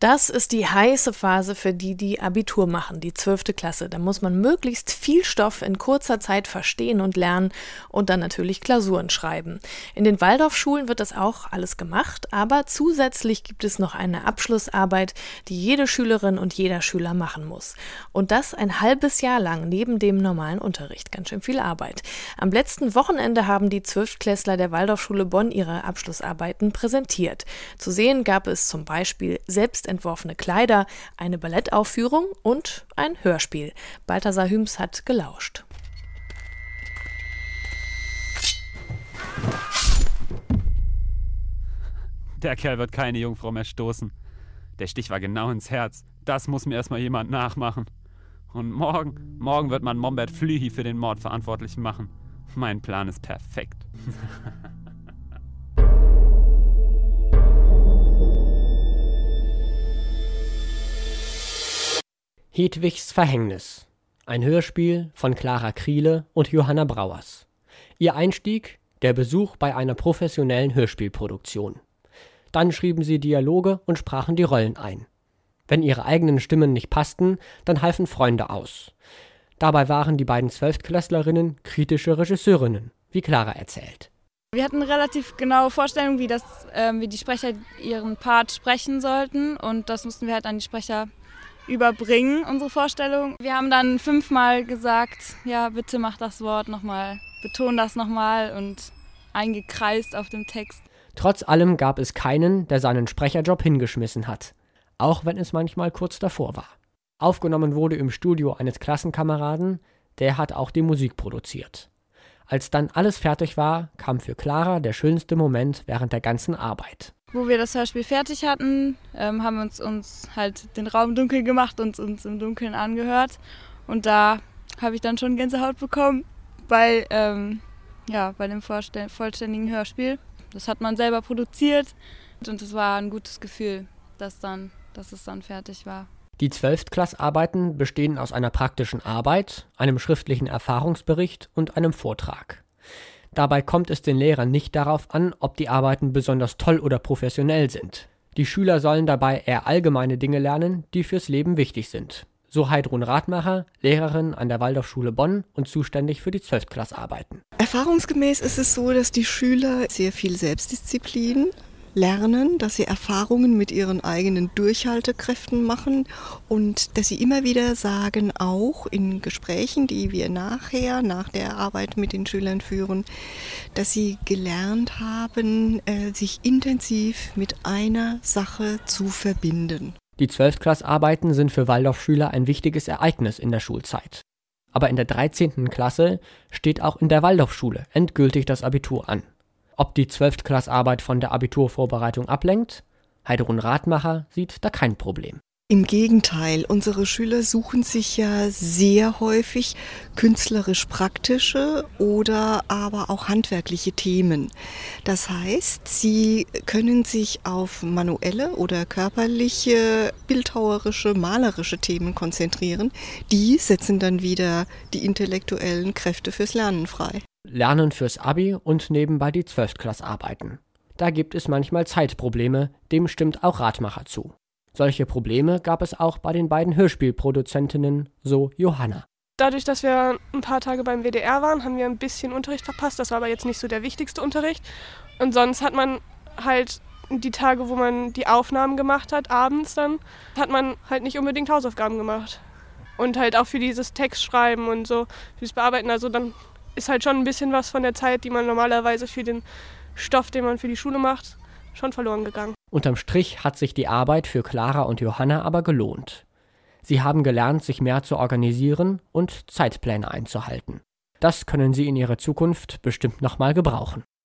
Das ist die heiße Phase für die, die Abitur machen, die zwölfte Klasse. Da muss man möglichst viel Stoff in kurzer Zeit verstehen und lernen und dann natürlich Klausuren schreiben. In den Waldorfschulen wird das auch alles gemacht, aber zusätzlich gibt es noch eine Abschlussarbeit, die jede Schülerin und jeder Schüler machen muss. Und das ein halbes Jahr lang neben dem normalen Unterricht. Ganz schön viel Arbeit. Am letzten Wochenende haben die Zwölftklässler der Waldorfschule Bonn ihre Abschlussarbeiten präsentiert. Zu sehen gab es zum Beispiel selbst entworfene Kleider, eine Ballettaufführung und ein Hörspiel. Balthasar Hüms hat gelauscht. Der Kerl wird keine Jungfrau mehr stoßen. Der Stich war genau ins Herz. Das muss mir erstmal jemand nachmachen. Und morgen, morgen wird man Mombert Flühi für den Mord verantwortlich machen. Mein Plan ist perfekt. Hedwigs Verhängnis. Ein Hörspiel von Clara Kriele und Johanna Brauers. Ihr Einstieg der Besuch bei einer professionellen Hörspielproduktion. Dann schrieben sie Dialoge und sprachen die Rollen ein. Wenn ihre eigenen Stimmen nicht passten, dann halfen Freunde aus. Dabei waren die beiden Zwölftklässlerinnen kritische Regisseurinnen, wie Clara erzählt. Wir hatten eine relativ genaue Vorstellung, wie, das, äh, wie die Sprecher ihren Part sprechen sollten und das mussten wir halt an die Sprecher überbringen, unsere Vorstellung. Wir haben dann fünfmal gesagt, ja, bitte mach das Wort nochmal, beton das nochmal und eingekreist auf dem Text. Trotz allem gab es keinen, der seinen Sprecherjob hingeschmissen hat, auch wenn es manchmal kurz davor war. Aufgenommen wurde im Studio eines Klassenkameraden, der hat auch die Musik produziert. Als dann alles fertig war, kam für Clara der schönste Moment während der ganzen Arbeit. Wo wir das Hörspiel fertig hatten, ähm, haben wir uns, uns halt den Raum dunkel gemacht und uns im Dunkeln angehört. Und da habe ich dann schon Gänsehaut bekommen bei, ähm, ja, bei dem vollständigen Hörspiel. Das hat man selber produziert und es war ein gutes Gefühl, dass, dann, dass es dann fertig war. Die Zwölftklassarbeiten bestehen aus einer praktischen Arbeit, einem schriftlichen Erfahrungsbericht und einem Vortrag. Dabei kommt es den Lehrern nicht darauf an, ob die Arbeiten besonders toll oder professionell sind. Die Schüler sollen dabei eher allgemeine Dinge lernen, die fürs Leben wichtig sind. So Heidrun Radmacher, Lehrerin an der Waldorfschule Bonn und zuständig für die Zwölftklassarbeiten. Erfahrungsgemäß ist es so, dass die Schüler sehr viel Selbstdisziplin lernen, dass sie Erfahrungen mit ihren eigenen Durchhaltekräften machen und dass sie immer wieder sagen, auch in Gesprächen, die wir nachher, nach der Arbeit mit den Schülern führen, dass sie gelernt haben, äh, sich intensiv mit einer Sache zu verbinden. Die Zwölfklassarbeiten sind für Waldorfschüler ein wichtiges Ereignis in der Schulzeit. Aber in der 13. Klasse steht auch in der Waldorfschule endgültig das Abitur an. Ob die Zwölftklassarbeit von der Abiturvorbereitung ablenkt? Heidrun Radmacher sieht da kein Problem. Im Gegenteil, unsere Schüler suchen sich ja sehr häufig künstlerisch praktische oder aber auch handwerkliche Themen. Das heißt, sie können sich auf manuelle oder körperliche, bildhauerische, malerische Themen konzentrieren. Die setzen dann wieder die intellektuellen Kräfte fürs Lernen frei. Lernen fürs Abi und nebenbei die Zwölftklassarbeiten. Da gibt es manchmal Zeitprobleme, dem stimmt auch Radmacher zu. Solche Probleme gab es auch bei den beiden Hörspielproduzentinnen, so Johanna. Dadurch, dass wir ein paar Tage beim WDR waren, haben wir ein bisschen Unterricht verpasst. Das war aber jetzt nicht so der wichtigste Unterricht. Und sonst hat man halt die Tage, wo man die Aufnahmen gemacht hat, abends dann, hat man halt nicht unbedingt Hausaufgaben gemacht. Und halt auch für dieses Textschreiben und so, fürs Bearbeiten. Also dann ist halt schon ein bisschen was von der Zeit, die man normalerweise für den Stoff, den man für die Schule macht, schon verloren gegangen. Unterm Strich hat sich die Arbeit für Clara und Johanna aber gelohnt. Sie haben gelernt, sich mehr zu organisieren und Zeitpläne einzuhalten. Das können sie in ihrer Zukunft bestimmt nochmal gebrauchen.